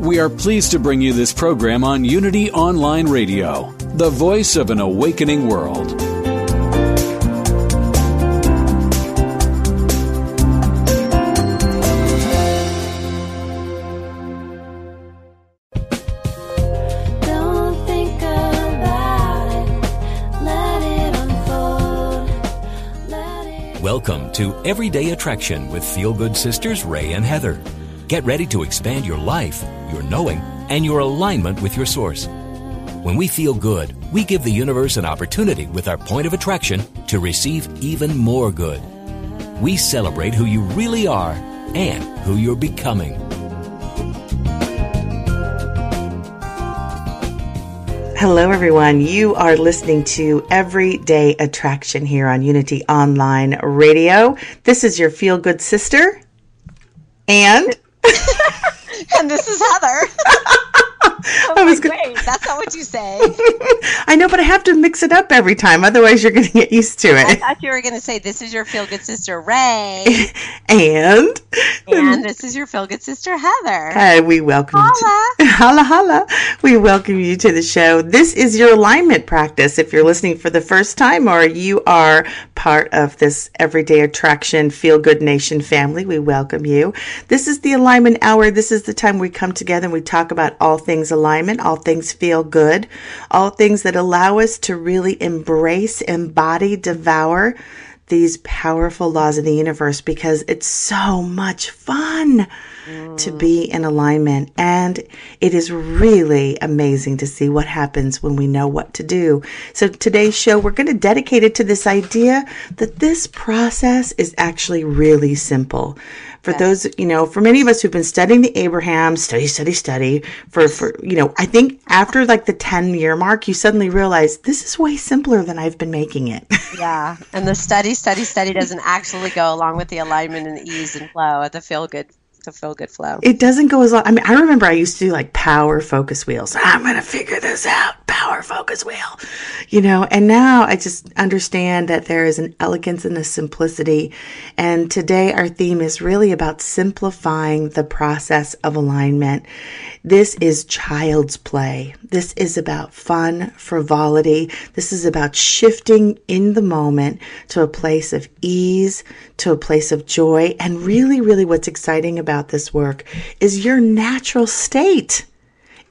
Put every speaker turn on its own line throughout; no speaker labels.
We are pleased to bring you this program on Unity Online Radio, the voice of an awakening world.
Don't think about it. Let it unfold.
Welcome to Everyday Attraction with Feel Good Sisters Ray and Heather. Get ready to expand your life, your knowing, and your alignment with your source. When we feel good, we give the universe an opportunity with our point of attraction to receive even more good. We celebrate who you really are and who you're becoming.
Hello, everyone. You are listening to Everyday Attraction here on Unity Online Radio. This is your feel good sister. And
and this is Heather. oh
I was
my,
gonna-
wait, that's not what you say.
I know, but I have to mix it up every time. Otherwise, you're going to get used to it.
I thought you were going to say, This is your feel good sister, Ray.
And,
and this is your feel good sister, Heather.
uh, we welcome you
Holla.
to holla holla. We welcome you to the show. This is your alignment practice. If you're listening for the first time or you are part of this Everyday Attraction Feel Good Nation family, we welcome you. This is the alignment hour. This is the time we come together and we talk about all things alignment, all things feel good, all things that allow us to really embrace, embody, devour these powerful laws of the universe because it's so much fun to mm. be in alignment. And it is really amazing to see what happens when we know what to do. So, today's show, we're going to dedicate it to this idea that this process is actually really simple. For those, you know, for many of us who've been studying the Abraham, study, study, study, for, for, you know, I think after like the 10 year mark, you suddenly realize this is way simpler than I've been making it.
Yeah. And the study, study, study doesn't actually go along with the alignment and the ease and flow of the feel good, the feel good flow.
it doesn't go as long. I mean, I remember I used to do like power focus wheels. I'm going to figure this out. Power focus wheel, you know, and now I just understand that there is an elegance and a simplicity. And today our theme is really about simplifying the process of alignment. This is child's play. This is about fun, frivolity. This is about shifting in the moment to a place of ease, to a place of joy. And really, really what's exciting about this work is your natural state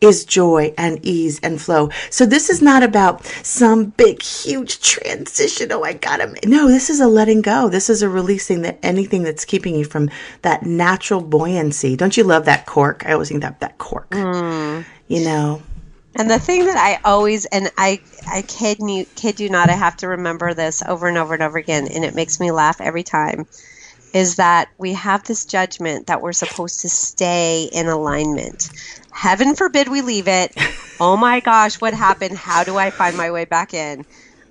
is joy and ease and flow. So this is not about some big, huge transition. Oh, I gotta. No, this is a letting go. This is a releasing that anything that's keeping you from that natural buoyancy. Don't you love that cork? I always think that that cork. Mm. You know.
And the thing that I always and I I kid you kid you not, I have to remember this over and over and over again, and it makes me laugh every time, is that we have this judgment that we're supposed to stay in alignment. Heaven forbid we leave it. Oh my gosh, what happened? How do I find my way back in?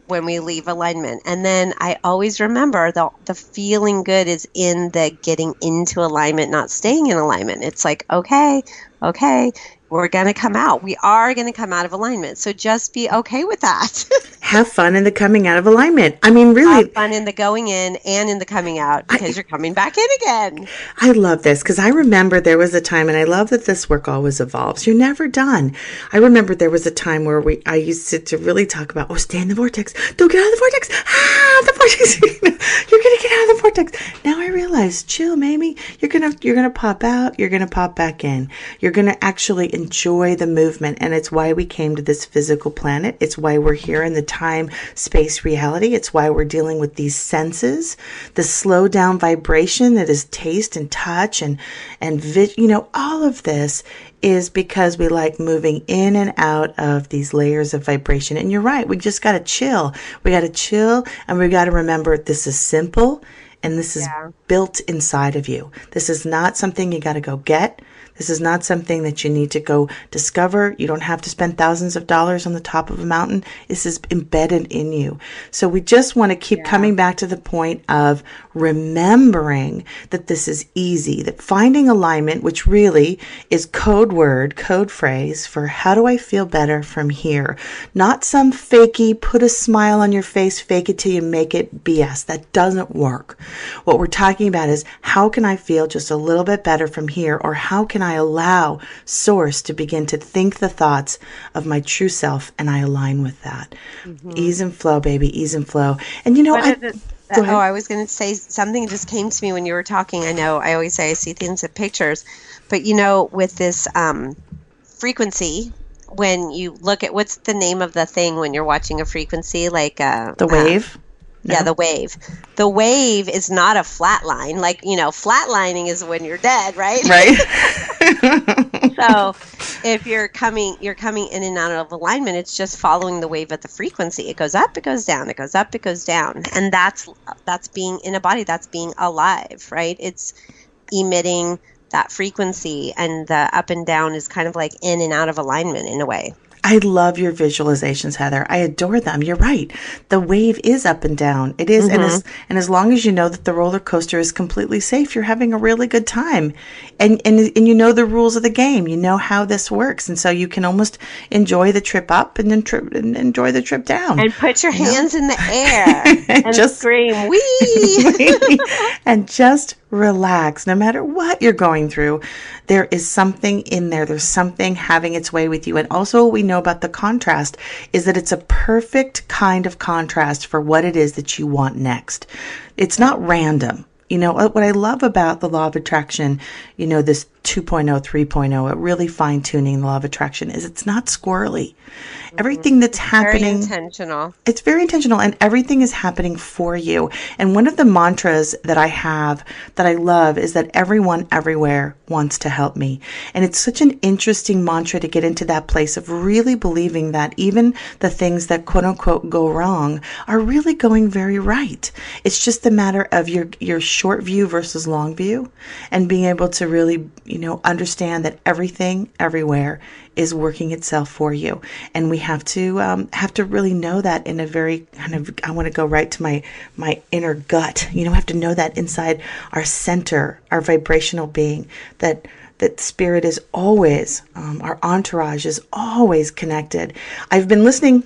when we leave alignment. And then I always remember the the feeling good is in the getting into alignment, not staying in alignment. It's like, okay, okay, we're going to come out. We are going to come out of alignment. So just be okay with that.
Have fun in the coming out of alignment. I mean, really,
Have fun in the going in and in the coming out because you're coming back in again.
I love this because I remember there was a time, and I love that this work always evolves. You're never done. I remember there was a time where we I used to, to really talk about, oh, stay in the vortex. Don't get out of the vortex. Ah, the vortex. you're gonna get out of the vortex. Now I realize, chill, Mamie. You're gonna you're gonna pop out. You're gonna pop back in. You're gonna actually enjoy the movement, and it's why we came to this physical planet. It's why we're here in the time space reality. It's why we're dealing with these senses, the slow down vibration that is taste and touch and and vi- you know all of this is because we like moving in and out of these layers of vibration. And you're right, we just got to chill. We got to chill and we got to remember this is simple and this is built inside of you. This is not something you got to go get. This is not something that you need to go discover. You don't have to spend thousands of dollars on the top of a mountain. This is embedded in you. So we just want to keep coming back to the point of remembering that this is easy, that finding alignment, which really is code word, code phrase for how do I feel better from here? Not some fakey, put a smile on your face, fake it till you make it BS. That doesn't work. What we're talking about is how can I feel just a little bit better from here, or how can I allow Source to begin to think the thoughts of my true self and I align with that? Ease and flow, baby, ease and flow. And you know, I,
the- oh, I was going to say something just came to me when you were talking. I know I always say I see things in pictures, but you know, with this um, frequency, when you look at what's the name of the thing when you're watching a frequency, like uh,
the
uh, yeah, the wave. The wave is not a flat line. Like you know, flatlining is when you're dead, right?
right?
so if you're coming you're coming in and out of alignment it's just following the wave at the frequency it goes up it goes down it goes up it goes down and that's that's being in a body that's being alive right it's emitting that frequency and the up and down is kind of like in and out of alignment in a way
I love your visualizations, Heather. I adore them. You're right. The wave is up and down. It is, and as mm-hmm. and as long as you know that the roller coaster is completely safe, you're having a really good time, and and and you know the rules of the game. You know how this works, and so you can almost enjoy the trip up and then trip and enjoy the trip down.
and put your hands in the air and
Just-
scream wee
and just relax. No matter what you're going through, there is something in there. There's something having its way with you. And also, what we know about the contrast is that it's a perfect kind of contrast for what it is that you want next. It's not random. You know, what I love about the law of attraction, you know, this 2.0, 3.0, it really fine tuning the law of attraction is it's not squirrely. Everything mm-hmm. that's
very
happening
intentional
it's very intentional and everything is happening for you. And one of the mantras that I have that I love is that everyone everywhere wants to help me. And it's such an interesting mantra to get into that place of really believing that even the things that quote unquote go wrong are really going very right. It's just a matter of your your short view versus long view and being able to really, you know, understand that everything everywhere is working itself for you. And we have to um, have to really know that in a very kind of i want to go right to my my inner gut. You know have to know that inside our center our vibrational being that that spirit is always um, our entourage is always connected. I've been listening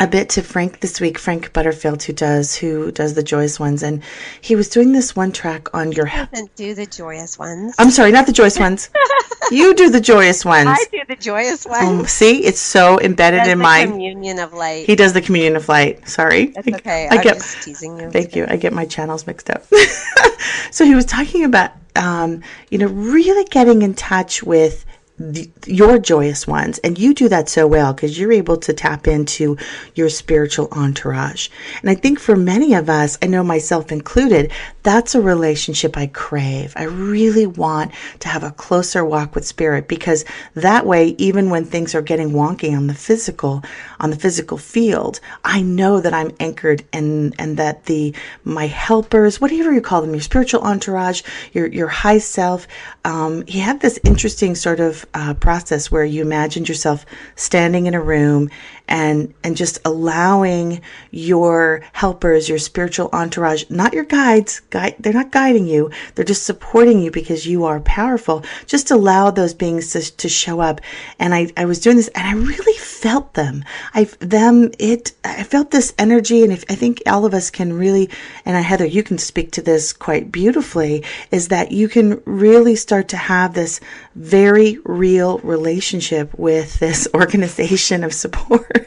a bit to Frank this week, Frank Butterfield, who does who does the joyous ones, and he was doing this one track on your.
doesn't do the joyous ones
I'm sorry, not the joyous ones. you do the joyous ones.
i do the joyous ones
Um, see, it's so embedded in my.
communion of light
He does the communion of light. Sorry.
That's okay.
I
I'm
get.
just teasing you.
Thank you. I get my channels mixed up. so he was talking about, um, you know, really getting in touch with the, your joyous ones, and you do that so well because you're able to tap into your spiritual entourage. And I think for many of us, I know myself included, that's a relationship I crave. I really want to have a closer walk with spirit because that way, even when things are getting wonky on the physical, on the physical field, I know that I'm anchored and and that the my helpers, whatever you call them, your spiritual entourage, your your high self, um, you have this interesting sort of uh, process where you imagined yourself standing in a room and and just allowing your helpers, your spiritual entourage, not your guides, guide, they're not guiding you, they're just supporting you because you are powerful. Just allow those beings to, to show up. And I, I was doing this and I really felt them. I them it I felt this energy and if I think all of us can really and I, Heather, you can speak to this quite beautifully, is that you can really start to have this very real relationship with this organization of support.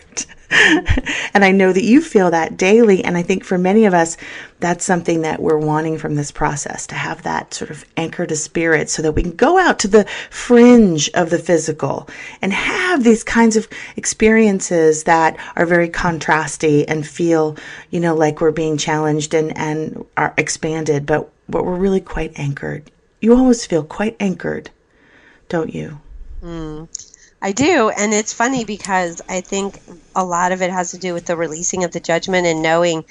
and I know that you feel that daily. And I think for many of us, that's something that we're wanting from this process to have that sort of anchor to spirit so that we can go out to the fringe of the physical and have these kinds of experiences that are very contrasty and feel, you know, like we're being challenged and, and are expanded, but, but we're really quite anchored. You always feel quite anchored, don't you? Mm.
I do, and it's funny because I think a lot of it has to do with the releasing of the judgment and knowing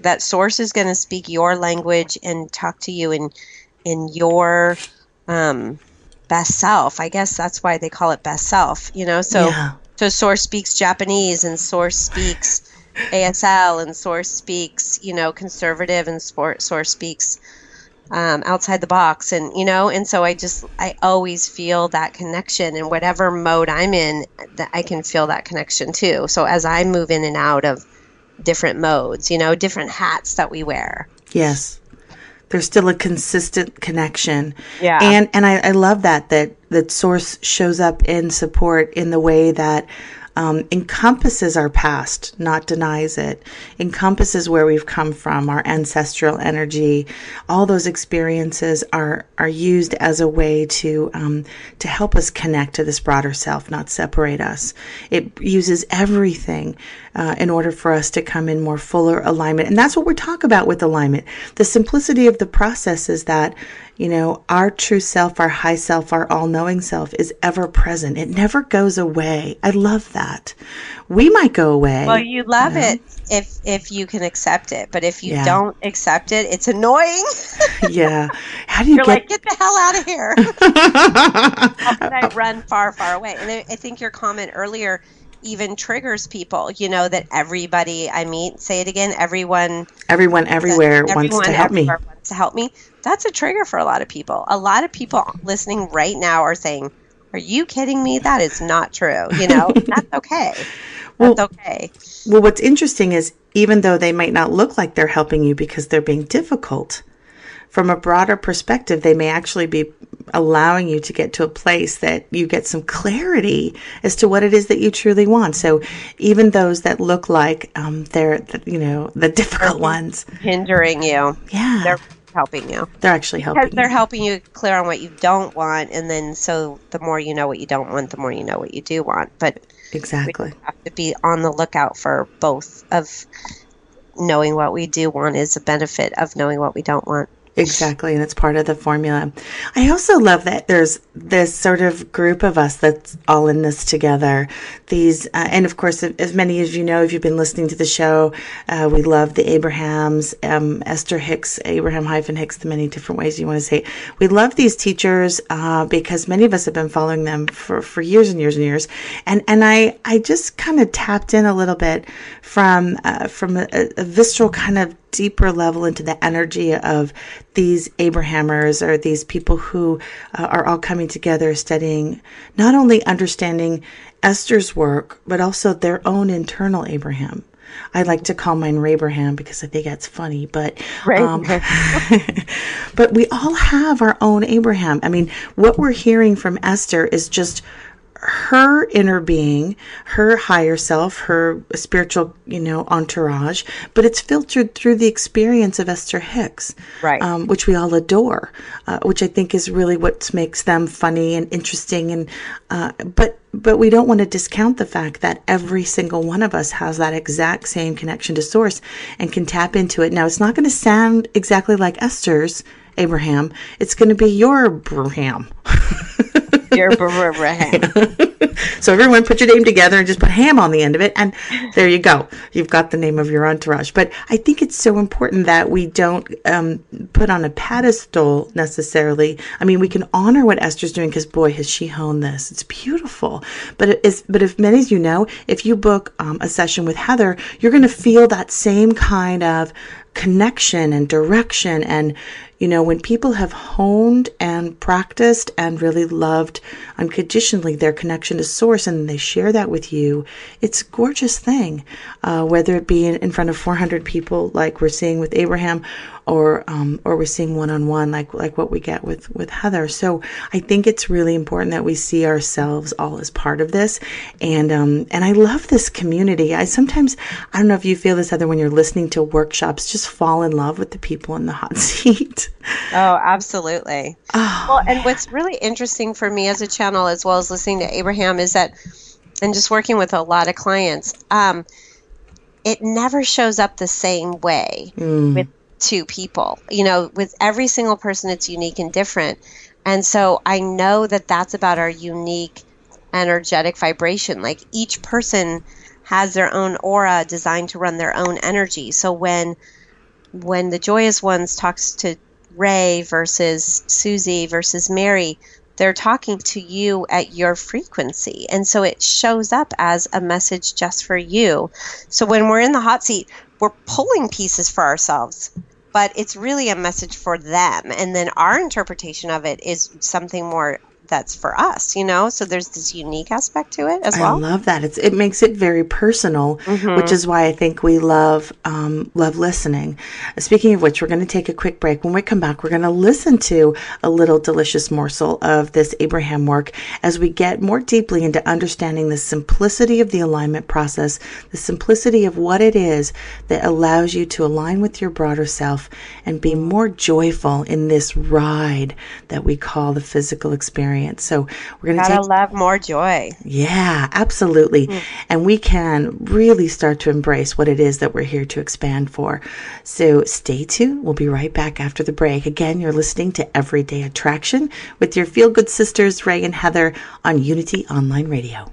that source is going to speak your language and talk to you in in your um, best self. I guess that's why they call it best self, you know? So
Yeah.
so source speaks Japanese and source speaks ASL and source speaks, you know, conservative and sport source speaks um, outside the box and you know and so i just i always feel that connection in whatever mode i'm in that i can feel that connection too so as i move in and out of different modes you know different hats that we wear
Yes. There's still a consistent connection.
Yeah.
And and I, I love that that that source shows up in support in the way that um, encompasses our past, not denies it, encompasses where we've come from, our ancestral energy. All those experiences are are used as a way to um, to help us connect to this broader self, not separate us. It uses everything uh, in order for us to come in more fuller alignment, and that's what we're talking about with alignment. The simplicity of the process is that you know, our true self, our high self, our all knowing self is ever present. It never goes away. I love that. We might go away.
well you love it if if you can accept it but if you
Yeah.
don't accept it it's annoying
yeah. How do you
you're
get
like get the hell out of here how can i run far far away and I, I think your comment earlier even triggers people you know that everybody i meet say it again everyone
everyone everywhere wants to help me?
wants to help me that's a trigger for a lot of people. A lot of people listening right now are saying are you kidding me? That is not true you know? That's okay. That's okay.
Well, what's interesting is even though they might not look like they're helping you because they're being difficult, from a broader perspective, they may actually be allowing you to get to a place that you get some clarity as to what it is that you truly want. So even those that look like um, they're, you know, the difficult ones,
hindering you
yeah,
they're helping you.
they're, actually helping.
because they're
you.
helping you clear on what you don't want and then so the more you know what you don't want the more you know what you do want but
Exactly.
we have to be on the lookout for both of knowing what we do want is a benefit of knowing what we don't want
Exactly, and it's part of the formula. I also love that there's this sort of group of us that's all in this together. These, uh, and of course, as many as you know, if you've been listening to the show, uh, we love the Abrahams, um, Esther Hicks, Abraham hyphen Hicks, the many different ways you want to say. It. We love these teachers uh, because many of us have been following them for, for years and years and years, and and I I just kind of tapped in a little bit from uh, from a, a visceral kind of deeper level into the energy of these Abrahamers or these people who uh, are all coming together studying not only understanding Esther's work, but also their own internal Abraham. I like to call mine Abraham because I think that's funny, but um, but we all have our own Abraham. I mean, what we're hearing from Esther is just her inner being, her higher self, her spiritual, you know, entourage, but it's filtered through the experience of Esther Hicks,
Right.
Um, which we all adore, uh, which I think is really what makes them funny and interesting. And uh, but but we don't want to discount the fact that every single one of us has that exact same connection to Source and can tap into it. Now, it's not going to sound exactly like Esther's. Abraham, it's going to be your Abraham.
Your Abraham.
So everyone put your name together and just put ham on the end of it. And there you go. You've got the name of your entourage. But I think it's so important that we don't um, put on a pedestal necessarily. I mean, we can honor what Esther's doing because boy, has she honed this. It's beautiful. But it is, but if many of you know, if you book um, a session with Heather, you're going to feel that same kind of connection and direction and you know when people have honed and practiced and really loved unconditionally their connection to source and they share that with you it's a gorgeous thing. Uh, whether it be in, front of 400 people like we're seeing with abraham or um, or we're seeing one-on-one like like what we get with with heather. So i think it's really important that we see ourselves all as part of this. And um, and i love this community. I sometimes i don't know if you feel this heather when you're listening to workshops just fall in love with the people in the hot seat
Oh, absolutely.
oh,
Well, and what's really interesting for me as a channel, as well as listening to Abraham, is that, and just working with a lot of clients, um, it never shows up the same way with two people. You know, with every single person, it's unique and different. And so I know that that's about our unique energetic vibration. Like each person has their own aura designed to run their own energy. So when when the joyous ones talks to Ray versus Susie versus Mary, they're talking to you at your frequency. And so it shows up as a message just for you. So when we're in the hot seat, we're pulling pieces for ourselves, but it's really a message for them. And then our interpretation of it is something more that's for us, you know? So there's this unique aspect to it as well.
I love that. It's it makes it very personal, which is why I think we love um, love listening. Speaking of which, we're going to take a quick break. When we come back, we're going to listen to a little delicious morsel of this Abraham work as we get more deeply into understanding the simplicity of the alignment process, the simplicity of what it is that allows you to align with your broader self and be more joyful in this ride that we call the physical experience. So we're going to
Gotta
take
love more joy.
yeah, absolutely. Hmm. And we can really start to embrace what it is that we're here to expand for. So stay tuned. We'll be right back after the break. Again, you're listening to Everyday Attraction with your feel good sisters, Ray and Heather, on Unity Online Radio.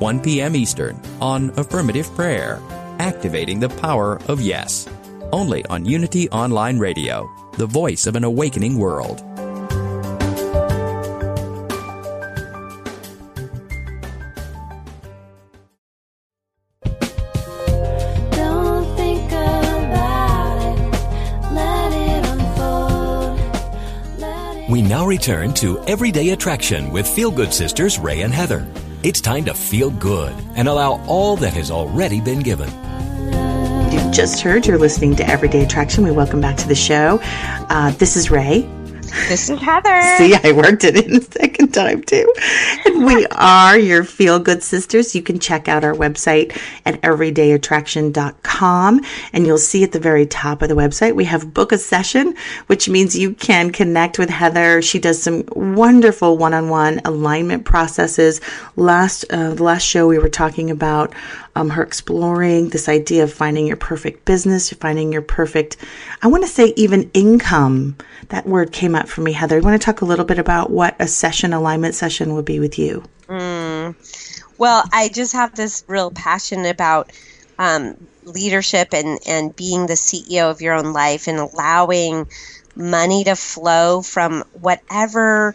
1 p.m. Eastern on Affirmative Prayer, Activating the Power of Yes. Only on Unity Online Radio, the voice of an awakening world.
Don't think about it. Let it unfold. Let it
We now return to Everyday Attraction with Feel Good Sisters Ray and Heather. It's time to feel good and allow all that has already been given.
You've just heard you're listening to Everyday Attraction. We welcome back to the show. Uh, this is Ray.
This is Heather.
See, I worked it in the second time too. And we are your feel good sisters. You can check out our website at everydayattraction.com and you'll see at the very top of the website we have book a session, which means you can connect with Heather. She does some wonderful one-on-one alignment processes. Last uh, the last show we were talking about um, her exploring this idea of finding your perfect business, finding your perfect, I want to say even income. That word came up for me, Heather. You want to talk a little bit about what a session, alignment session would be with you?
Well, I just have this real passion about um, leadership and, and being the CEO of your own life and allowing money to flow from whatever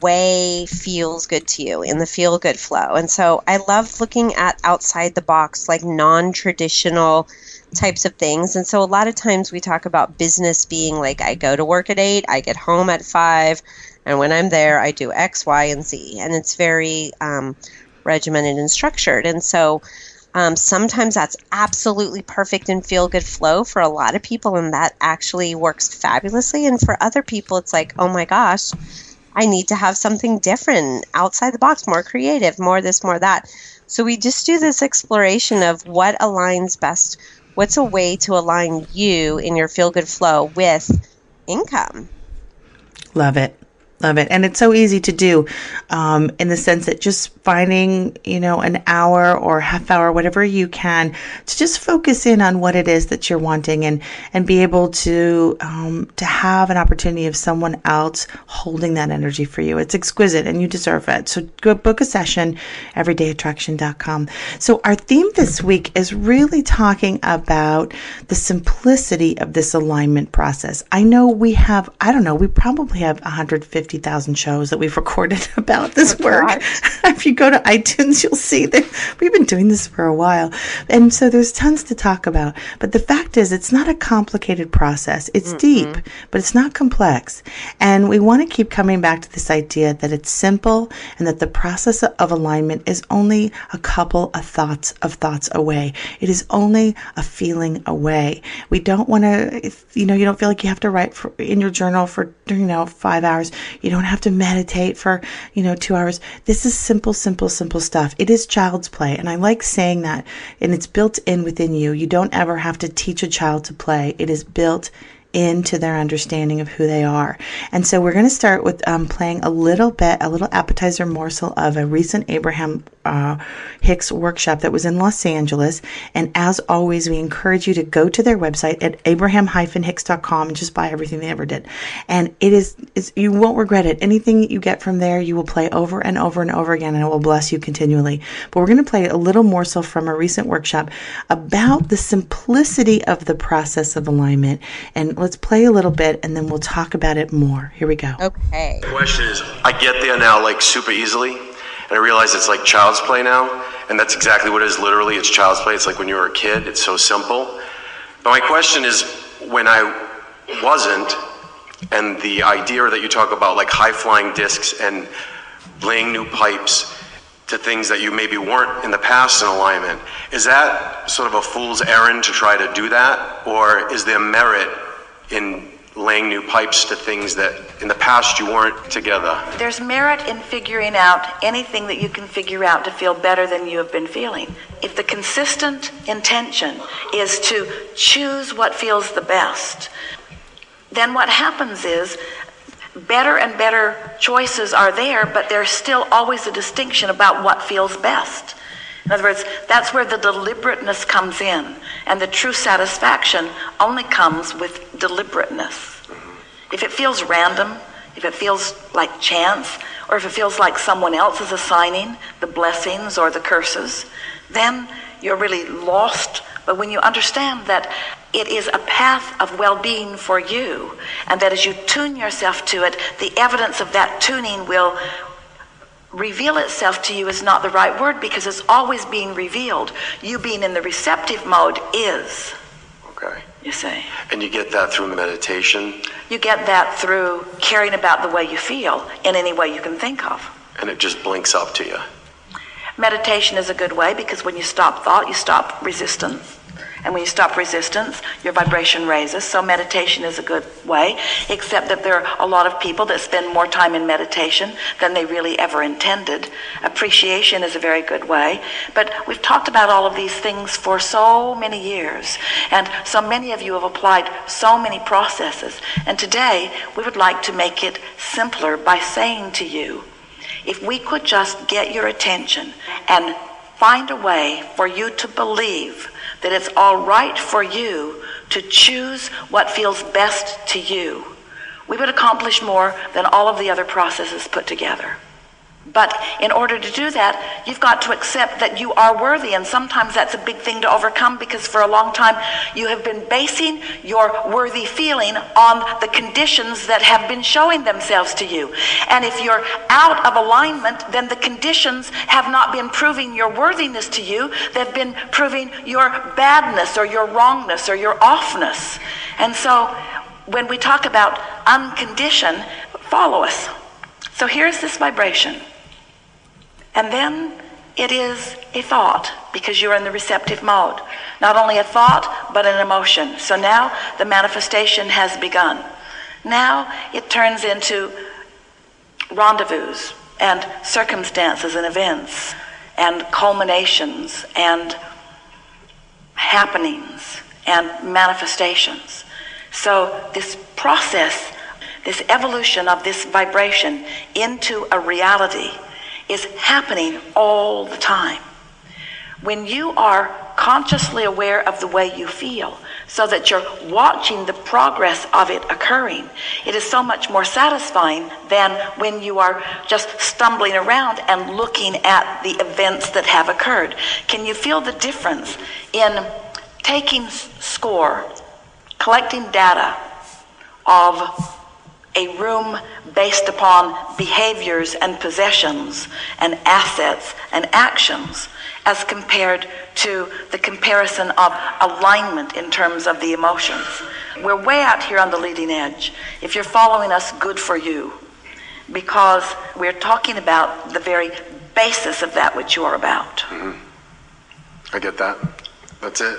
way feels good to you in the feel good flow. And so I love looking at outside the box, like non traditional types of things. And so a lot of times we talk about business being like I go to work at eight, I get home at five, and when I'm there, I do X, Y, and Z. And it's very um, regimented and structured. And so um, sometimes that's absolutely perfect and feel good flow for a lot of people, and that actually works fabulously. And for other people, it's like, oh my gosh, I need to have something different, outside the box, more creative, more this, more that. So we just do this exploration of what aligns best. What's a way to align you in your feel good flow with income?
Love it. Love it. And it's so easy to do um, in the sense that just finding, you know, an hour or half hour, whatever you can, to just focus in on what it is that you're wanting and, and be able to, um, to have an opportunity of someone else holding that energy for you. It's exquisite and you deserve it. So go book a session, everydayattraction.com. So our theme this week is really talking about the simplicity of this alignment process. I know we have, I don't know, we probably have 150 50,000 shows that we've recorded about this
Oh,
work.
gosh.
if you go to iTunes, you'll see that we've been doing this for a while. And so there's tons to talk about. But the fact is, it's not a complicated process. It's deep, but it's not complex. And we want to keep coming back to this idea that it's simple and that the process of alignment is only a couple of thoughts of thoughts away. It is only a feeling away. We don't want to, you know, you don't feel like you have to write for, in your journal for, you know, five hours. You don't have to meditate for, you know, two hours. This is simple, simple, simple stuff. It is child's play. And I like saying that. And it's built in within you. You don't ever have to teach a child to play. It is built into their understanding of who they are. And so we're going to start with um, playing a little bit, a little appetizer morsel of a recent Abraham uh, Hicks workshop that was in Los Angeles. And as always, we encourage you to go to their website at abraham-hicks.com and just buy everything they ever did. And it is, is you won't regret it. Anything you get from there, you will play over and over and over again, and it will bless you continually. But we're going to play a little morsel from a recent workshop about the simplicity of the process of alignment. And let's play a little bit, and then we'll talk about it more. Here we go.
Okay.
The question is I get there now like super easily, and I realize it's like child's play now, and that's exactly what it is literally. It's child's play. It's like when you were a kid, it's so simple. But my question is when I wasn't, and the idea that you talk about like high flying discs and laying new pipes to things that you maybe weren't in the past in alignment, is that sort of a fool's errand to try to do that? Or is there merit in laying new pipes to things that in the past you weren't together?
There's merit in figuring out anything that you can figure out to feel better than you have been feeling. If the consistent intention is to choose what feels the best, then what happens is better and better choices are there, but there's still always a distinction about what feels best. In other words, that's where the deliberateness comes in, and the true satisfaction only comes with deliberateness. If it feels random, if it feels like chance, or if it feels like someone else is assigning the blessings or the curses, then you're really lost. But when you understand that it is a path of well being for you, and that as you tune yourself to it, the evidence of that tuning will reveal itself to you is not the right word because it's always being revealed. You being in the receptive mode is. You see.
And you get that through meditation,
You get that through caring about the way you feel in any way you can think of.
and it just blinks up to you.
Meditation is a good way because when you stop thought, you stop resistance. And when you stop resistance, your vibration raises. So meditation is a good way, except that there are a lot of people that spend more time in meditation than they really ever intended. Appreciation is a very good way. But we've talked about all of these things for so many years. And so many of you have applied so many processes. And today, we would like to make it simpler by saying to you, if we could just get your attention and find a way for you to believe that it's all right for you to choose what feels best to you, we would accomplish more than all of the other processes put together. But in order to do that, you've got to accept that you are worthy. And sometimes that's a big thing to overcome because for a long time you have been basing your worthy feeling on the conditions that have been showing themselves to you. And if you're out of alignment, then the conditions have not been proving your worthiness to you. They've been proving your badness or your wrongness or your offness. And so when we talk about unconditioned, follow us. So here's this vibration. And then it is a thought because you're in the receptive mode. Not only a thought, but an emotion. So now the manifestation has begun. Now it turns into rendezvous and circumstances and events and culminations and happenings and manifestations. So this process this evolution of this vibration into a reality is happening all the time. When you are consciously aware of the way you feel, so that you're watching the progress of it occurring, it is so much more satisfying than when you are just stumbling around and looking at the events that have occurred. Can you feel the difference in taking score, collecting data of a room based upon behaviors and possessions and assets and actions as compared to the comparison of alignment in terms of the emotions. We're way out here on the leading edge. If you're following us, good for you. Because we're talking about the very basis of that which you're about. Mm-hmm.
I get that. That's it.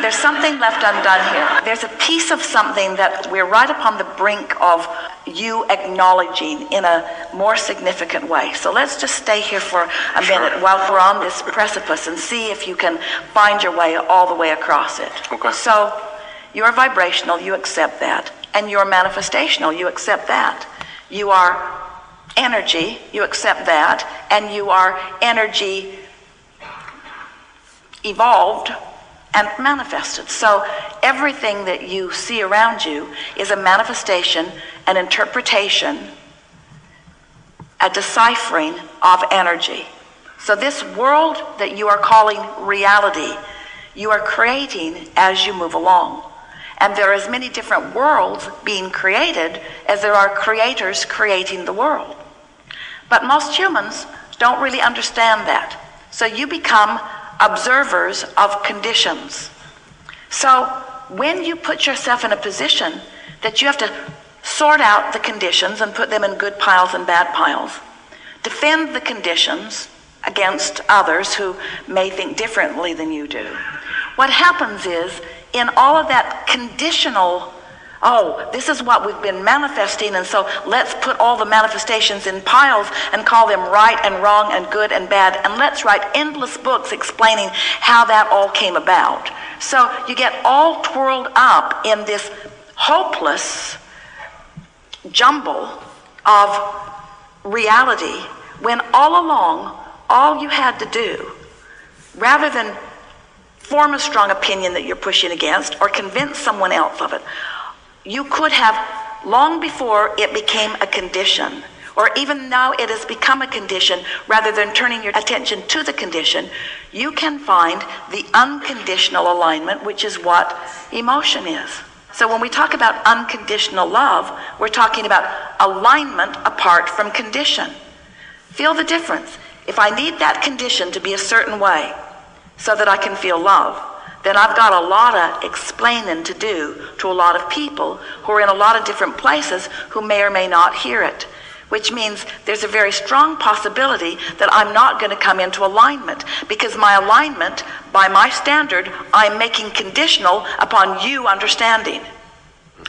There's something left undone here. There's a piece of something that we're right upon the brink of you acknowledging in a more significant way. So let's just stay here for a minute while we're on this precipice and see if you can find your way all the way across it.
Okay.
So you're vibrational, you accept that. And you're manifestational, you accept that. You are energy, you accept that. And you are energy evolved and manifested. So everything that you see around you is a manifestation, an interpretation, a deciphering of energy. So this world that you are calling reality, you are creating as you move along. And there are as many different worlds being created as there are creators creating the world. But most humans don't really understand that. So you become observers of conditions. So when you put yourself in a position that you have to sort out the conditions and put them in good piles and bad piles, defend the conditions against others who may think differently than you do, what happens is in all of that conditional Oh, this is what we've been manifesting, and so let's put all the manifestations in piles and call them right and wrong and good and bad, and let's write endless books explaining how that all came about. So you get all twirled up in this hopeless jumble of reality when all along, all you had to do, rather than form a strong opinion that you're pushing against or convince someone else of it, you could have long before it became a condition or even now it has become a condition rather than turning your attention to the condition you can find the unconditional alignment which is what emotion is. So when we talk about unconditional love we're talking about alignment apart from condition. Feel the difference. If i need that condition to be a certain way so that i can feel love then I've got a lot of explaining to do to a lot of people who are in a lot of different places who may or may not hear it. Which means there's a very strong possibility that I'm not going to come into alignment because my alignment, by my standard, I'm making conditional upon you understanding.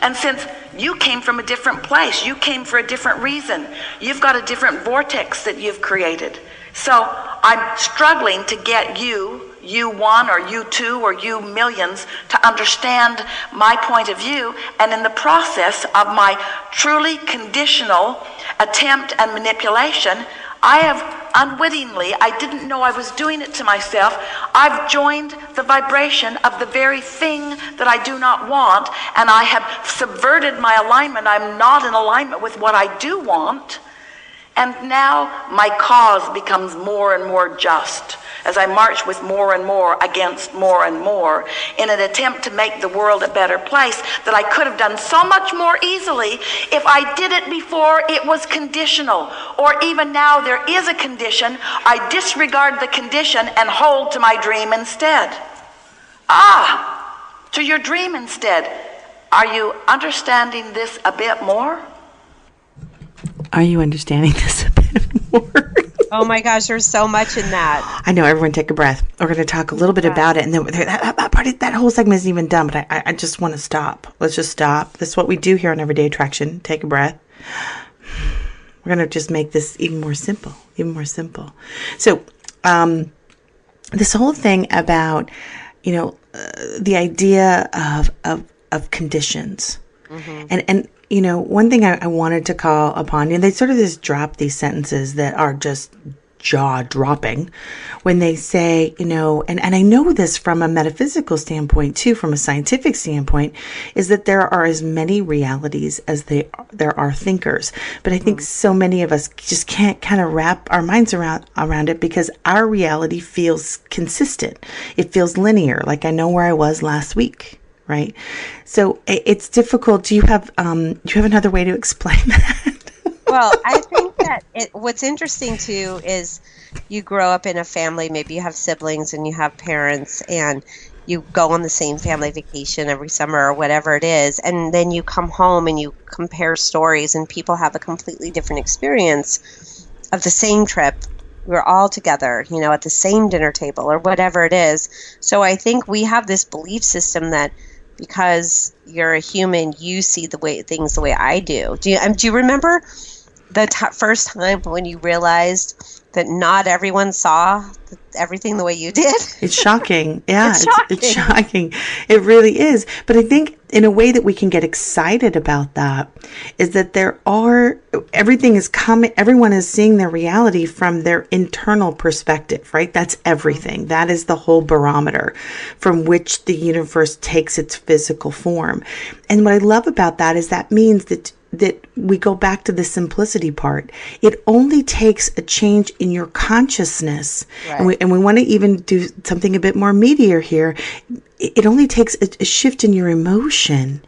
And since you came from a different place, you came for a different reason, you've got a different vortex that you've created. So I'm struggling to get you you one or you two or you millions to understand my point of view. And in the process of my truly conditional attempt and manipulation, I have unwittingly, I didn't know I was doing it to myself, I've joined the vibration of the very thing that I do not want, and I have subverted my alignment. I'm not in alignment with what I do want. And now my cause becomes more and more just as I march with more and more against more and more in an attempt to make the world a better place that I could have done so much more easily if I did it before it was conditional. Or even now there is a condition, I disregard the condition and hold to my dream instead. Ah, to your dream instead. Are you understanding this a bit more?
Are you understanding this a bit more?
Oh my gosh, there's so much in that.
I know. Everyone, take a breath. We're going to talk a little bit about it, and then that, that, part, that whole segment isn't even done. But I, I, just want to stop. Let's just stop. This is what we do here on Everyday Attraction. Take a breath. We're going to just make this even more simple, even more simple. So, um, this whole thing about, you know, uh, the idea of of of conditions, and and you know, one thing I, I wanted to call upon, and they sort of just drop these sentences that are just jaw dropping when they say, you know, and, and I know this from a metaphysical standpoint too, from a scientific standpoint, is that there are as many realities as they there are thinkers. But I think hmm. so many of us just can't kind of wrap our minds around around it because our reality feels consistent. It feels linear. Like I know where I was last week. Right. So it's difficult. Do you have um do you have another way to explain that?
well, I think that it, what's interesting too is you grow up in a family, maybe you have siblings and you have parents, and you go on the same family vacation every summer or whatever it is, and then you come home and you compare stories, and people have a completely different experience of the same trip. We're all together, you know, at the same dinner table or whatever it is. So I think we have this belief system that because you're a human, you see the way things the way I do. Do you, um, do you remember the t- first time when you realized that not everyone saw everything the way you did?
It's shocking. Yeah,
It's
it's, it's shocking. It really is. But I think in a way that we can get excited about that is that there are everything is coming everyone is seeing their reality from their internal perspective, right? That's everything. That is the whole barometer from which the universe takes its physical form. And what I love about that is that means that that we go back to the simplicity part. It only takes a change in your consciousness. And we, and we want to even do something a bit more meatier here. It it only takes a, a shift in your emotion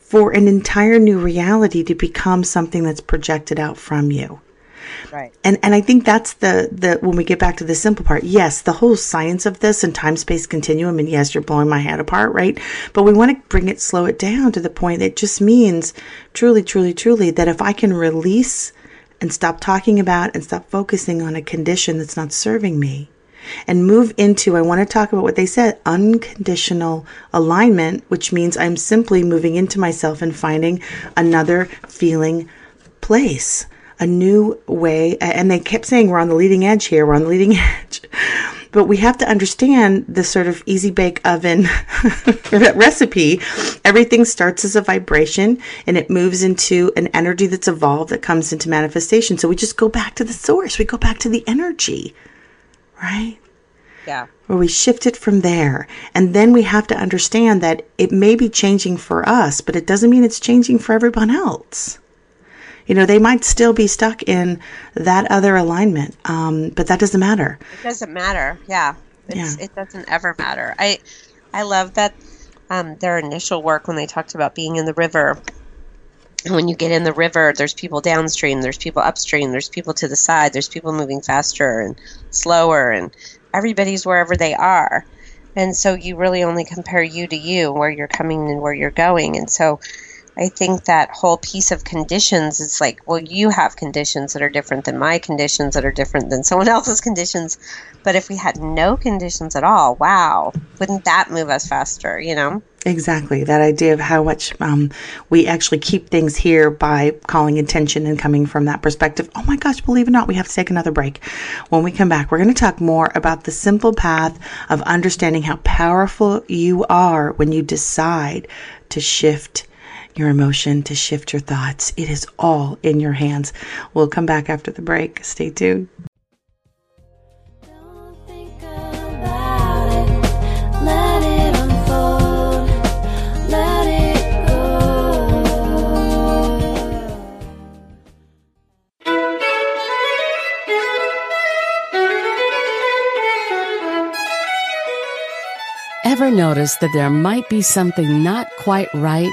for an entire new reality to become something that's projected out from you.
Right.
And and I think that's the the when we get back to the simple part. Yes, the whole science of this and time space continuum. And yes, you're blowing my head apart, right? But we want to bring it, slow it down to the point that just means truly, truly, truly that if I can release and stop talking about and stop focusing on a condition that's not serving me and move into, I want to talk about what they said, unconditional alignment, which means I'm simply moving into myself and finding another feeling place, a new way. And they kept saying we're on the leading edge here, we're on the leading edge. But we have to understand the sort of easy bake oven recipe. Everything starts as a vibration and it moves into an energy that's evolved that comes into manifestation. So we just go back to the source, we go back to the energy, right?
Yeah.
where we shift it from there. And then we have to understand that it may be changing for us, but it doesn't mean it's changing for everyone else. You know, they might still be stuck in that other alignment, um, but that doesn't matter.
It doesn't matter. Yeah. It's,
Yeah.
It doesn't ever matter. I I love that um, their initial work when they talked about being in the river. When you get in the river, there's people downstream, there's people upstream, there's people to the side, there's people moving faster and slower, and everybody's wherever they are. And so you really only compare you to you, where you're coming and where you're going. And so I think that whole piece of conditions is like, well, you have conditions that are different than my conditions that are different than someone else's conditions. But if we had no conditions at all, wow, wouldn't that move us faster, you know?
Exactly. That idea of how much um, we actually keep things here by calling attention and coming from that perspective. Oh my gosh, believe it or not, we have to take another break. When we come back, we're going to talk more about the simple path of understanding how powerful you are when you decide to shift your emotion, to shift your thoughts. It is all in your hands. We'll come back after the break. Stay tuned.
Don't think about it. Let it unfold. Let it go.
Ever notice that there might be something not quite right,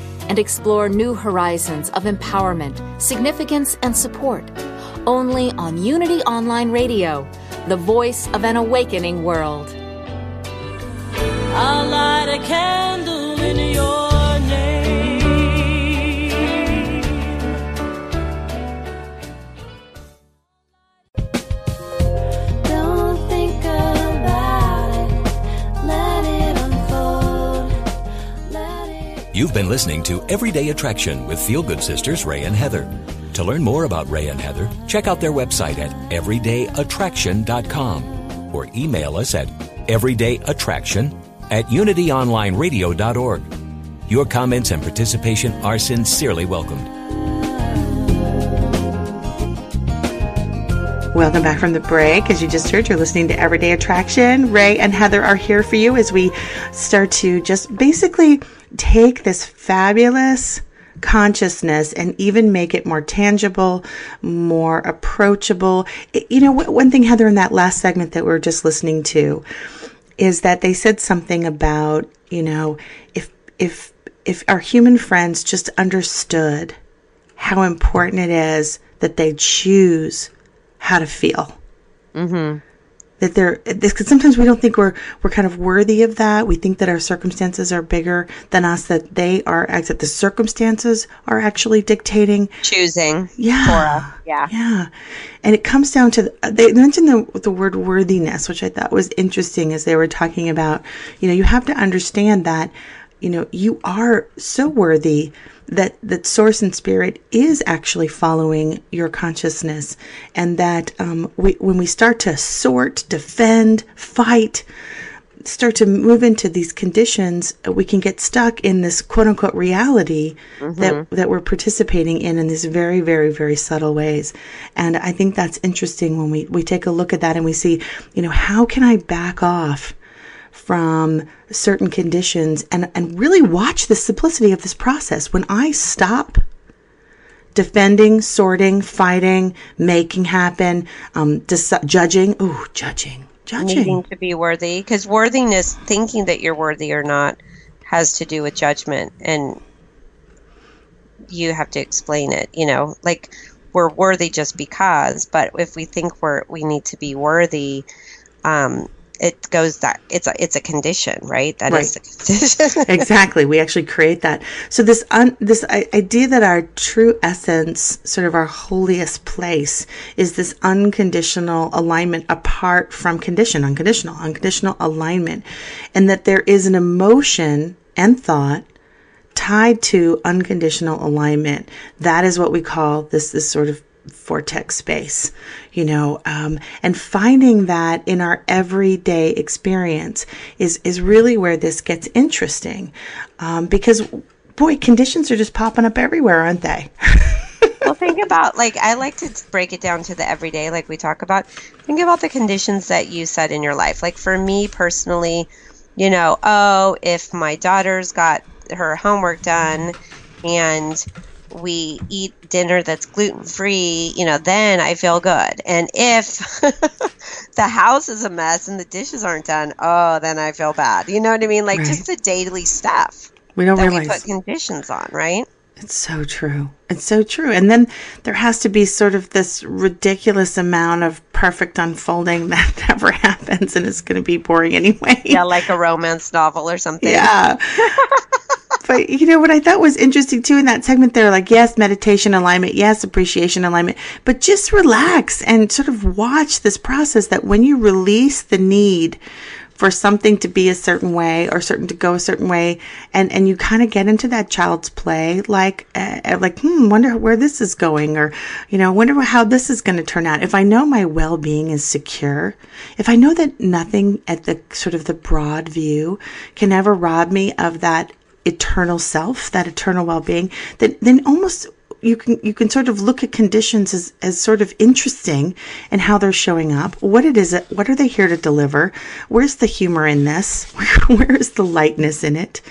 and explore new horizons of empowerment, significance, and support. Only on Unity Online Radio, the voice of an awakening world.
I'll light a candle
You've been listening to Everyday Attraction with Feel Good Sisters Ray and Heather. To learn more about Ray and Heather, check out their website at everydayattraction.com or email us at everydayattraction at unityonlineradio.org. Your comments and participation are sincerely welcomed.
Welcome back from the break. As you just heard, you're listening to Everyday Attraction. Ray and Heather are here for you as we start to just basically take this fabulous consciousness and even make it more tangible, more approachable. It- you know, one thing, Heather, in that last segment that we are just listening to is that they said something about, you know, if, if, if our human friends just understood how important it is that they choose how to feel. Mm-hmm. That they're because sometimes we don't think we're we're kind of worthy of that. We think that our circumstances are bigger than us. That they are that the circumstances are actually dictating.
Choosing
Yeah.
for us. Yeah.
Yeah, and it comes down to uh, they mentioned the the word worthiness, which I thought was interesting as they were talking about. You know, you have to understand that you know you are so worthy that that source and spirit is actually following your consciousness, and that um, we, when we start to sort, defend, fight, start to move into these conditions, we can get stuck in this quote unquote reality that that we're participating in in these very, very, very subtle ways. And I think that's interesting when we, we take a look at that and we see, you know, how can I back off from certain conditions and, and really watch the simplicity of this process. When I stop defending, sorting, fighting, making happen, um, deci- judging, ooh, judging, judging.
Needing to be worthy. Because worthiness, thinking that you're worthy or not, has to do with judgment. And you have to explain it. You know, like we're worthy just because, but if we think we're we need to be worthy, um, it goes that it's a it's a condition, right? That is
Right.
the condition.
exactly we actually create that so this un, this idea that our true essence sort of our holiest place is this unconditional alignment apart from condition unconditional unconditional alignment and that there is an emotion and thought tied to unconditional alignment that is what we call this this sort of vortex space you know um, and finding that in our everyday experience is is really where this gets interesting um, because boy conditions are just popping up everywhere aren't they
well, think about like I like to break it down to the everyday, like we talk about. Think about the conditions that you set in your life. Like for me personally, you know, oh, if my daughter's got her homework done and we eat dinner that's gluten free, you know, then I feel good. And if the house is a mess and the dishes aren't done, oh, then I feel bad. You know what I mean? Like
Right.
just the daily stuff
we don't realize
we put conditions on, right?
It's so true. It's so true. And then there has to be sort of this ridiculous amount of perfect unfolding that never happens and it's going to be boring anyway.
Yeah, like a romance novel or something.
Yeah. but you know what I thought was interesting too in that segment there, like yes, meditation alignment, yes, appreciation alignment, but just relax and sort of watch this process that when you release the need for something to be a certain way or certain to go a certain way and and you kind of get into that child's play like uh, like hmm wonder where this is going or you know wonder how this is going to turn out. If i know my well-being is secure if i know that nothing at the sort of the broad view can ever rob me of that eternal self that eternal well-being then then almost you can you can sort of look at conditions as, as sort of interesting and how they're showing up. What it is, what are they here to deliver? Where's the humor in this? Where, where is the lightness in it?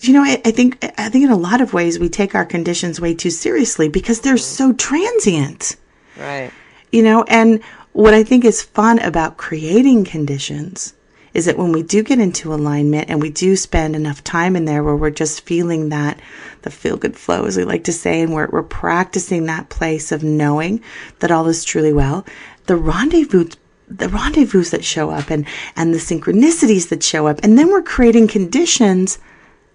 You know, I, I think I think in a lot of ways we take our conditions way too seriously because they're mm. so transient.
Right.
You know, and what I think is fun about creating conditions is that when we do get into alignment and we do spend enough time in there where we're just feeling that the feel good flow, as we like to say, and we're, we're practicing that place of knowing that all is truly well, the rendezvous the rendezvous that show up and and the synchronicities that show up and then we're creating conditions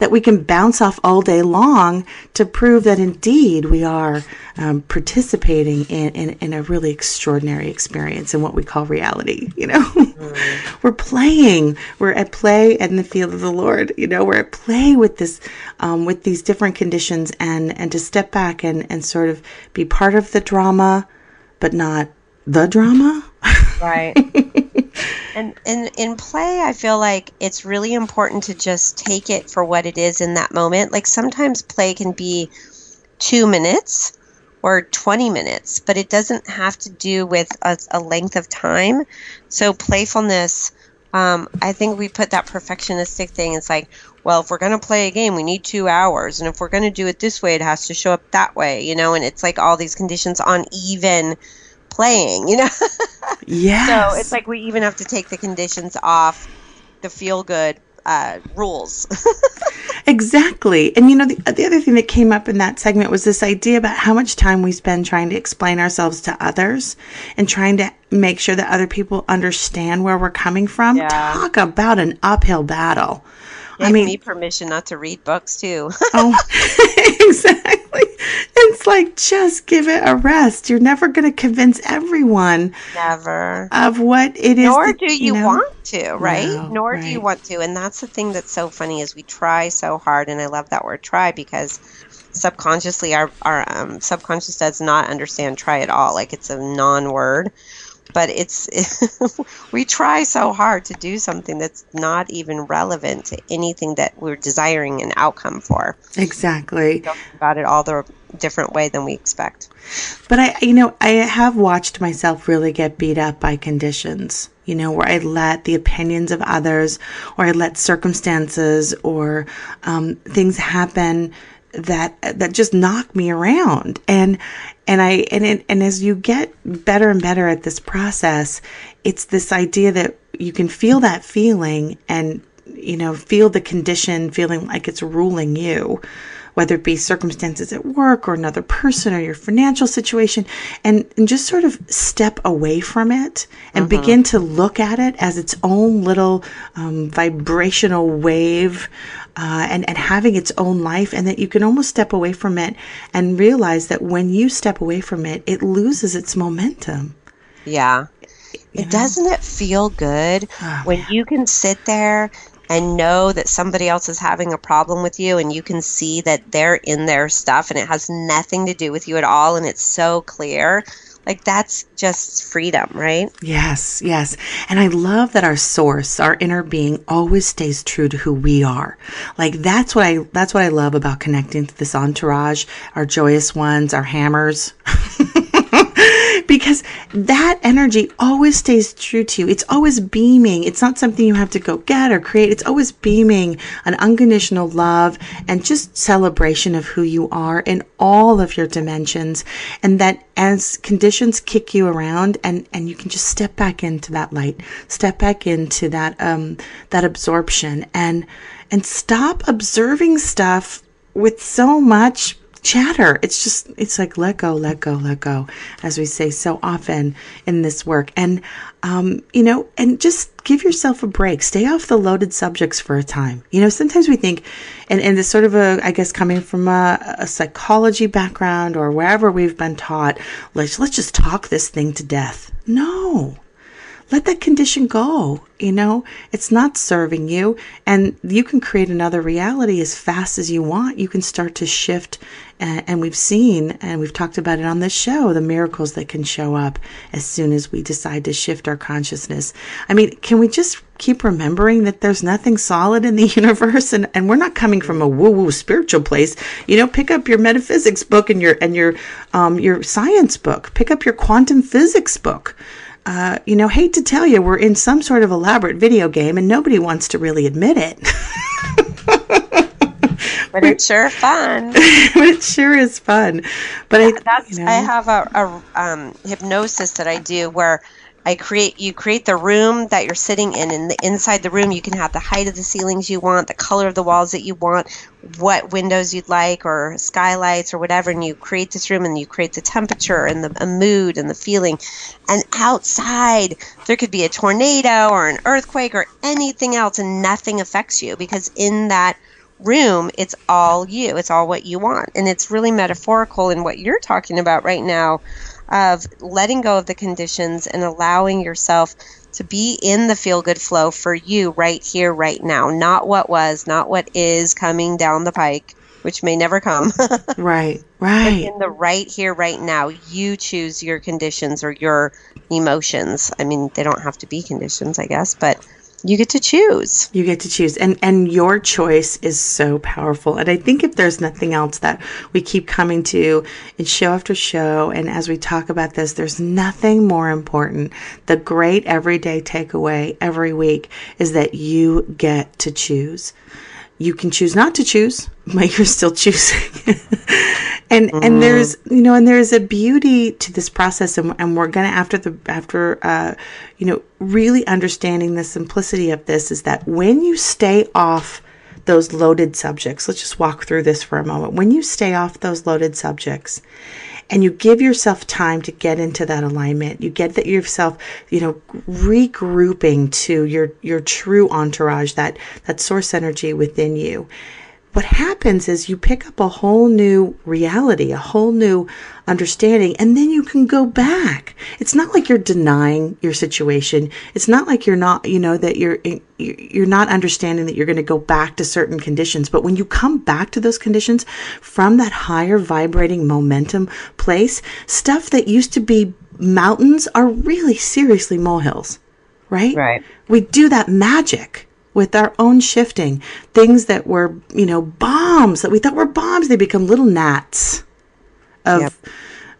that we can bounce off all day long to prove that indeed we are um, participating in, in, in, a really extraordinary experience in what we call reality. You know, mm. we're playing, we're at play in the field of the Lord. You know, we're at play with this, um, with these different conditions, and and to step back and and sort of be part of the drama, but not the drama.
Right. and in in play, I feel like it's really important to just take it for what it is in that moment. Like sometimes play can be 2 minutes or 20 minutes, but it doesn't have to do with a, a length of time. So playfulness um, I think we put that perfectionistic thing. It's like, well, if we're going to play a game, we need two hours. And if we're going to do it this way, it has to show up that way, you know? And it's like all these conditions on even playing, you know?
yeah.
So it's like we even have to take the conditions off the feel good uh, rules.
exactly. And you know, the, the other thing that came up in that segment was this idea about how much time we spend trying to explain ourselves to others and trying to make sure that other people understand where we're coming from. Yeah. Talk about an uphill battle.
Gave I mean, me permission not to read books too.
oh, exactly. It's like just give it a rest. You're never going to convince everyone.
Never.
Of what it is.
Nor that, do you, you know, want to, right? No, Nor right. do you want to. And that's the thing that's so funny is we try so hard, and I love that word try because subconsciously our our um, subconscious does not understand try at all. Like it's a non-word but it's we try so hard to do something that's not even relevant to anything that we're desiring an outcome for.
Exactly.
about it all the different way than we expect.
But I, you know, I have watched myself really get beat up by conditions. You know, where I let the opinions of others, or I let circumstances or um, things happen that that just knock me around and and I and it, and as you get better and better at this process it's this idea that you can feel that feeling and you know feel the condition feeling like it's ruling you whether it be circumstances at work or another person or your financial situation, and, and just sort of step away from it and uh-huh. begin to look at it as its own little um, vibrational wave. Uh, and, and having its own life, and that you can almost step away from it and realize that when you step away from it, it loses its momentum.
Yeah. It doesn't it feel good oh, when man. you can sit there and know that somebody else is having a problem with you and you can see that they're in their stuff and it has nothing to do with you at all and it's so clear like that's just freedom right?
Yes yes. And i love that our source our inner being always stays true to who we are. Like that's what i that's what i love about connecting to this entourage our joyous ones our hammers because that energy always stays true to you. It's always beaming. It's not something you have to go get or create. It's always beaming an unconditional love and just celebration of who you are in all of your dimensions. And that as conditions kick you around and, and you can just step back into that light, step back into that, um, that absorption and, and stop observing stuff with so much chatter. It's just, it's like let go, let go, let go, as we say so often in this work. And, um, you know, and just give yourself a break. Stay off the loaded subjects for a time. You know, sometimes we think, and, and it's sort of a, I guess, coming from a, a psychology background or wherever we've been taught, let's, let's just talk this thing to death. No, let that condition go. You know, it's not serving you, and you can create another reality as fast as you want. You can start to shift, and, we've seen, and we've talked about it on this show, the miracles that can show up as soon as we decide to shift our consciousness. I mean, can we just keep remembering that there's nothing solid in the universe, and, and we're not coming from a woo woo spiritual place. You know, pick up your metaphysics book and your and your um, your science book. Pick up your quantum physics book uh, you know, hate to tell you, we're in some sort of elaborate video game and nobody wants to really admit it.
but it's sure fun.
it sure is fun. But I,
That's
you know,
I have a, a um, hypnosis that I do where I create you create the room that you're sitting in and the inside the room you can have the height of the ceilings you want, the color of the walls that you want, what windows you'd like or skylights or whatever and you create this room and you create the temperature and the mood and the feeling. And outside there could be a tornado or an earthquake or anything else and nothing affects you because in that room it's all you. It's all what you want. And it's really metaphorical in what you're talking about right now of letting go of the conditions and allowing yourself to be in the feel good flow for you right here, right now. Not what was, not what is coming down the pike, which may never come.
right,
But
right.
in the right here, right now, you choose your conditions or your emotions. I mean, they don't have to be conditions, I guess, but you get to choose.
You get to choose, and and your choice is so powerful. And I think if there's nothing else that we keep coming to in show after show, and as we talk about this, there's nothing more important. The great everyday takeaway every week is that you get to choose. You can choose not to choose, but you're still choosing. and and there's you know and there's a beauty to this process and, and we're gonna after the after uh you know really understanding the simplicity of this is that when you stay off those loaded subjects let's just walk through this for a moment when you stay off those loaded subjects and you give yourself time to get into that alignment. You get that yourself you know regrouping to your your true entourage that that source energy within you what happens is you pick up a whole new reality, a whole new understanding, and then you can go back. It's not like you're denying your situation. It's not like you're not, you know, that you're eh, you're not understanding that you're going to go back to certain conditions. But when you come back to those conditions from that higher vibrating momentum place, stuff that used to be mountains are really seriously molehills, right?
Right.
We do that magic with our own shifting. Things that were, you know, bombs that we thought were bombs, they become little gnats of,
Yep.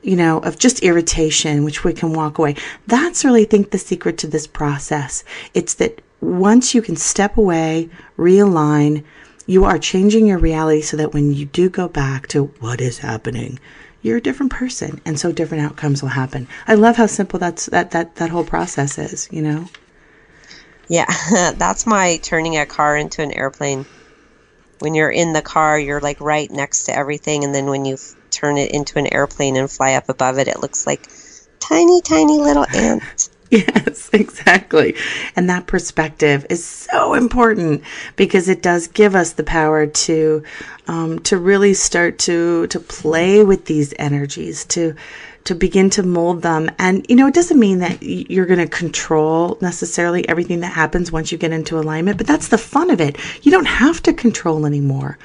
you know, of just irritation, which we can walk away. That's really, I think, the secret to this process. It's that once you can step away, realign, you are changing your reality so that when you do go back to what is happening, you're a different person, and so different outcomes will happen. I love how simple that's that that that whole process is. You know.
Yeah, that's my turning a car into an airplane. When you're in the car, you're like right next to everything, and then when you f- turn it into an airplane and fly up above it, it looks like tiny, tiny little ants.
Yes, exactly. And that perspective is so important because it does give us the power to um, to really start to to play with these energies, to to begin to mold them. And you know, it doesn't mean that you're going to control necessarily everything that happens once you get into alignment, but that's the fun of it. You don't have to control anymore.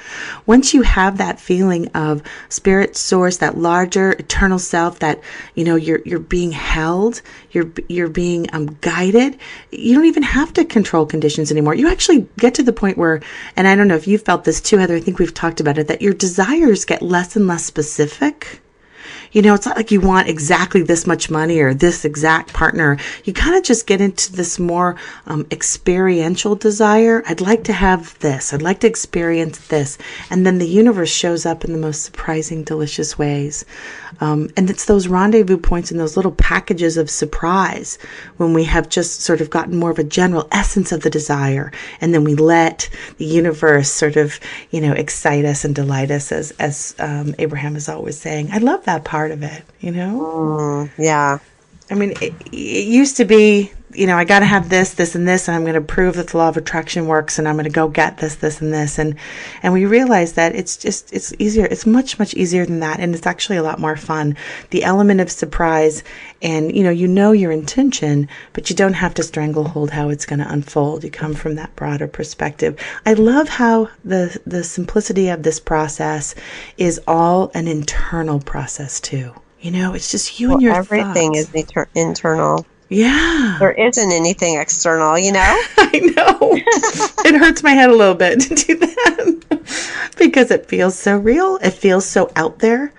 Once you have that feeling of spirit source, that larger eternal self that, you know, you're you're being held, you're you're being um, guided, you don't even have to control conditions anymore. You actually get to the point where and I don't know if you've felt this too, Heather, I think we've talked about it that your desires get less and less specific You know, it's not like you want exactly this much money or this exact partner. You kind of just get into this more um, experiential desire. I'd like to have this. I'd like to experience this. And then the universe shows up in the most surprising, delicious ways. Um, and it's those rendezvous points and those little packages of surprise when we have just sort of gotten more of a general essence of the desire. And then we let the universe sort of, you know, excite us and delight us, as, as um, Abraham is always saying. I love that part of it, you know?
Mm, yeah.
I mean, it, it used to be, you know, I got to have this, this, and this, and I'm going to prove that the law of attraction works, and I'm going to go get this, this, and this, and and we realize that it's just it's easier. It's much much easier than that, and it's actually a lot more fun. The element of surprise, and you know, you know your intention, but you don't have to stranglehold how it's going to unfold. You come from that broader perspective. I love how the the simplicity of this process is all an internal process too. You know, it's just you
Well,
and your
everything
thoughts.
is inter- internal.
Yeah.
There isn't anything external, you know?
I know. it hurts my head a little bit to do that because it feels so real. It feels so out there.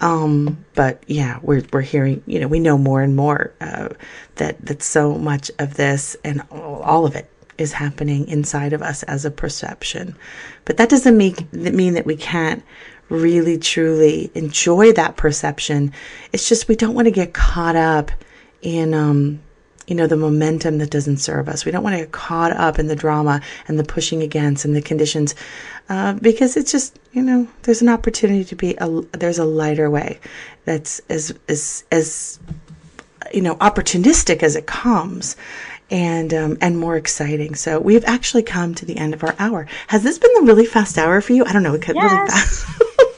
Um, but yeah, we're we're hearing, you know, we know more and more uh, that that so much of this and all, all of it is happening inside of us as a perception. But that doesn't make mean that we can't really truly enjoy that perception. It's just we don't want to get caught up in um you know the momentum that doesn't serve us. We don't want to get caught up in the drama and the pushing against and the conditions uh, because it's just you know there's an opportunity to be a there's a lighter way that's as as as you know opportunistic as it comes and um, and more exciting. So we've actually come to the end of our hour. Has this been the really fast hour for you? I don't know it could really fast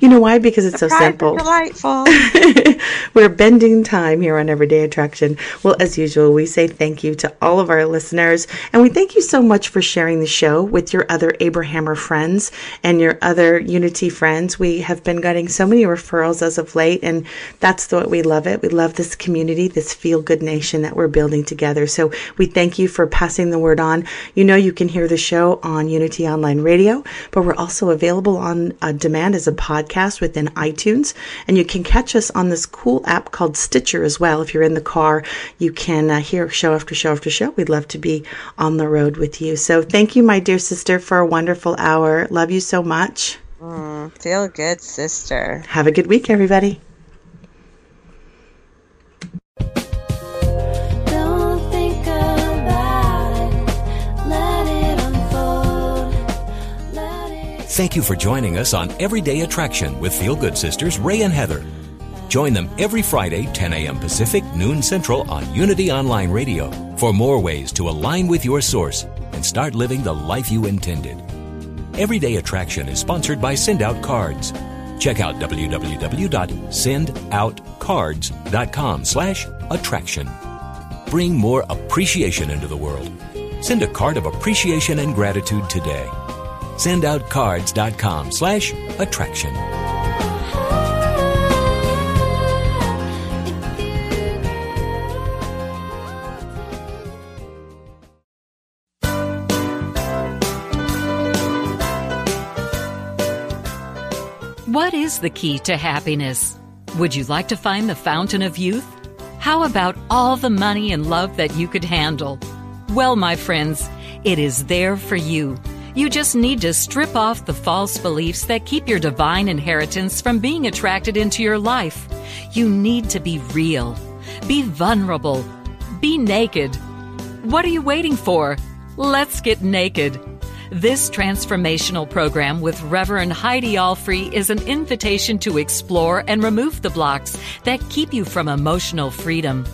you know why because it's so
Surprise
simple
and delightful.
We're bending time here on Everyday Attraction. Well, as usual, we say thank you to all of our listeners, and we thank you so much for sharing the show with your other Abrahammer friends and your other Unity friends. We have been getting so many referrals as of late, and that's the, what we love it. We love this community, this feel good nation that we're building together. So we thank you for passing the word on. You know, you can hear the show on Unity Online Radio, but we're also available on uh, demand as a podcast within iTunes, and you can catch us on this cool app called Stitcher as well. If you're in the car, you can uh, hear show after show after show. We'd love to be on the road with you. So thank you, my dear sister, for a wonderful hour. Love you so much.
Mm, feel good, sister.
Have a good week, everybody.
Thank you for joining us on Everyday Attraction with Feel Good Sisters Ray and Heather. Join them every Friday, 10 a.m. Pacific, noon Central on Unity Online Radio for more ways to align with your source and start living the life you intended. Everyday Attraction is sponsored by Send Out Cards. Check out www.sendoutcards.com slash attraction. Bring more appreciation into the world. Send a card of appreciation and gratitude today. Sendoutcards.com slash attraction.
What is the key to happiness? Would you like to find the fountain of youth? How about all the money and love that you could handle? Well, my friends, it is there for you. You just need to strip off the false beliefs that keep your divine inheritance from being attracted into your life. You need to be real. Be vulnerable. Be naked. What are you waiting for? Let's get naked. This transformational program with Reverend Heidi Allfree is an invitation to explore and remove the blocks that keep you from emotional freedom.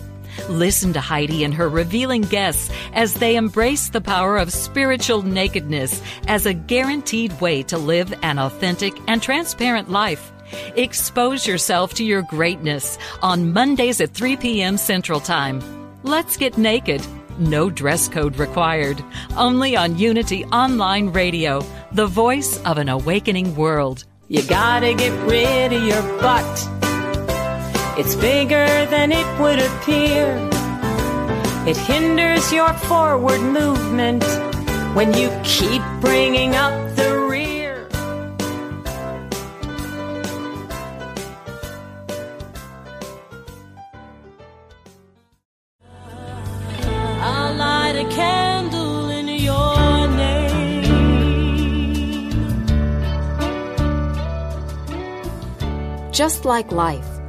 Listen to Heidi and her revealing guests as they embrace the power of spiritual nakedness as a guaranteed way to live an authentic and transparent life. Expose yourself to your greatness on Mondays at 3 p.m. Central Time. Let's get naked. No dress code required. Only on Unity Online Radio, the voice of an awakening world.
You gotta get rid of your butt. It's bigger than it would appear. It hinders your forward movement when you keep bringing up the rear. I'll light a candle in your name.
Just like life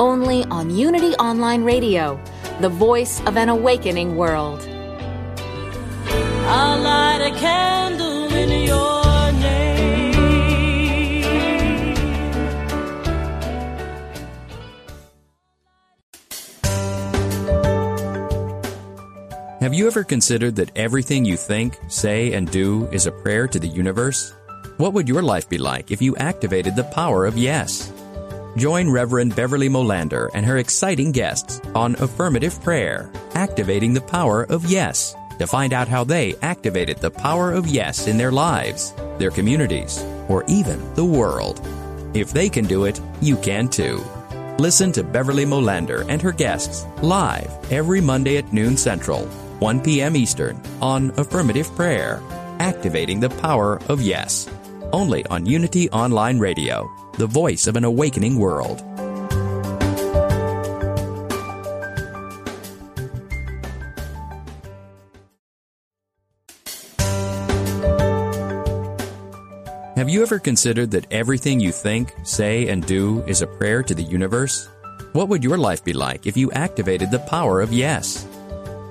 Only on Unity Online Radio, the voice of an awakening world.
I'll light a candle in your name.
Have you ever considered that everything you think, say, and do is a prayer to the universe? What would your life be like if you activated the power of yes? Join Reverend Beverly Molander and her exciting guests on Affirmative Prayer, Activating the Power of Yes, to find out how they activated the power of yes in their lives, their communities, or even the world. If they can do it, you can too. Listen to Beverly Molander and her guests live every Monday at noon Central, 1 p.m. Eastern on Affirmative Prayer, Activating the Power of Yes. Only on Unity Online Radio, the voice of an awakening world. Have you ever considered that everything you think, say, and do is a prayer to the universe? What would your life be like if you activated the power of yes?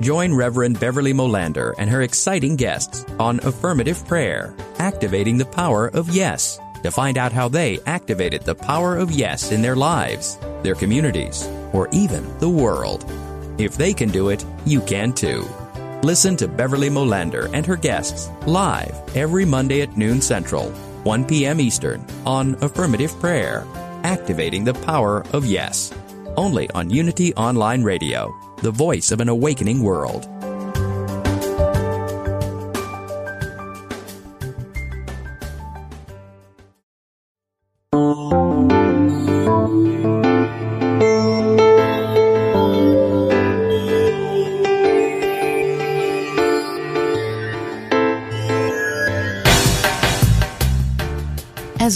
Join Reverend Beverly Molander and her exciting guests on Affirmative Prayer, Activating the Power of Yes, to find out how they activated the power of yes in their lives, their communities, or even the world. If they can do it, you can too. Listen to Beverly Molander and her guests live every Monday at noon Central, 1 p.m. Eastern on Affirmative Prayer, Activating the Power of Yes. Only on Unity Online Radio, the voice of an awakening world.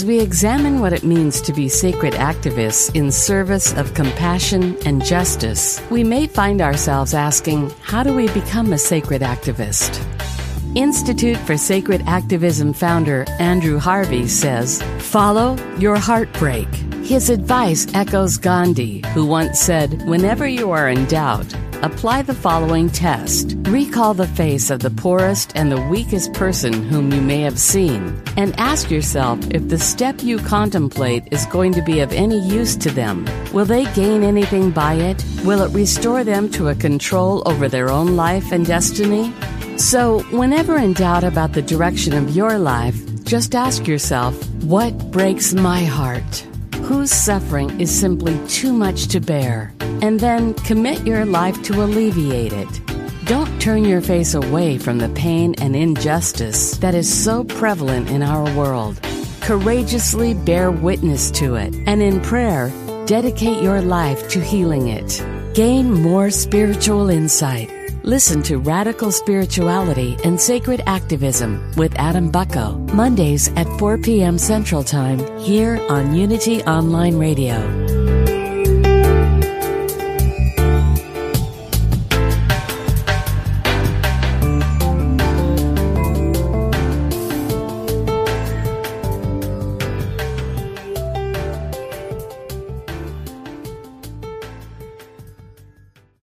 We examine what it means to be sacred activists in service of compassion and justice, we may find ourselves asking, how do we become a sacred activist? Institute for Sacred Activism founder Andrew Harvey says, Follow your heartbreak. His advice echoes Gandhi, who once said, Whenever you are in doubt, apply the following test. Recall the face of the poorest and the weakest person whom you may have seen, and ask yourself if the step you contemplate is going to be of any use to them. Will they gain anything by it? Will it restore them to a control over their own life and destiny? So, whenever in doubt about the direction of your life, just ask yourself, what breaks my heart? Whose suffering is simply too much to bear? And then commit your life to alleviate it. Don't turn your face away from the pain and injustice that is so prevalent in our world. Courageously bear witness to it, and in prayer, dedicate your life to healing it. Gain more spiritual insight. Listen to Radical Spirituality and Sacred Activism with Adam Bucko, Mondays at 4 p.m. Central Time, here on Unity Online Radio.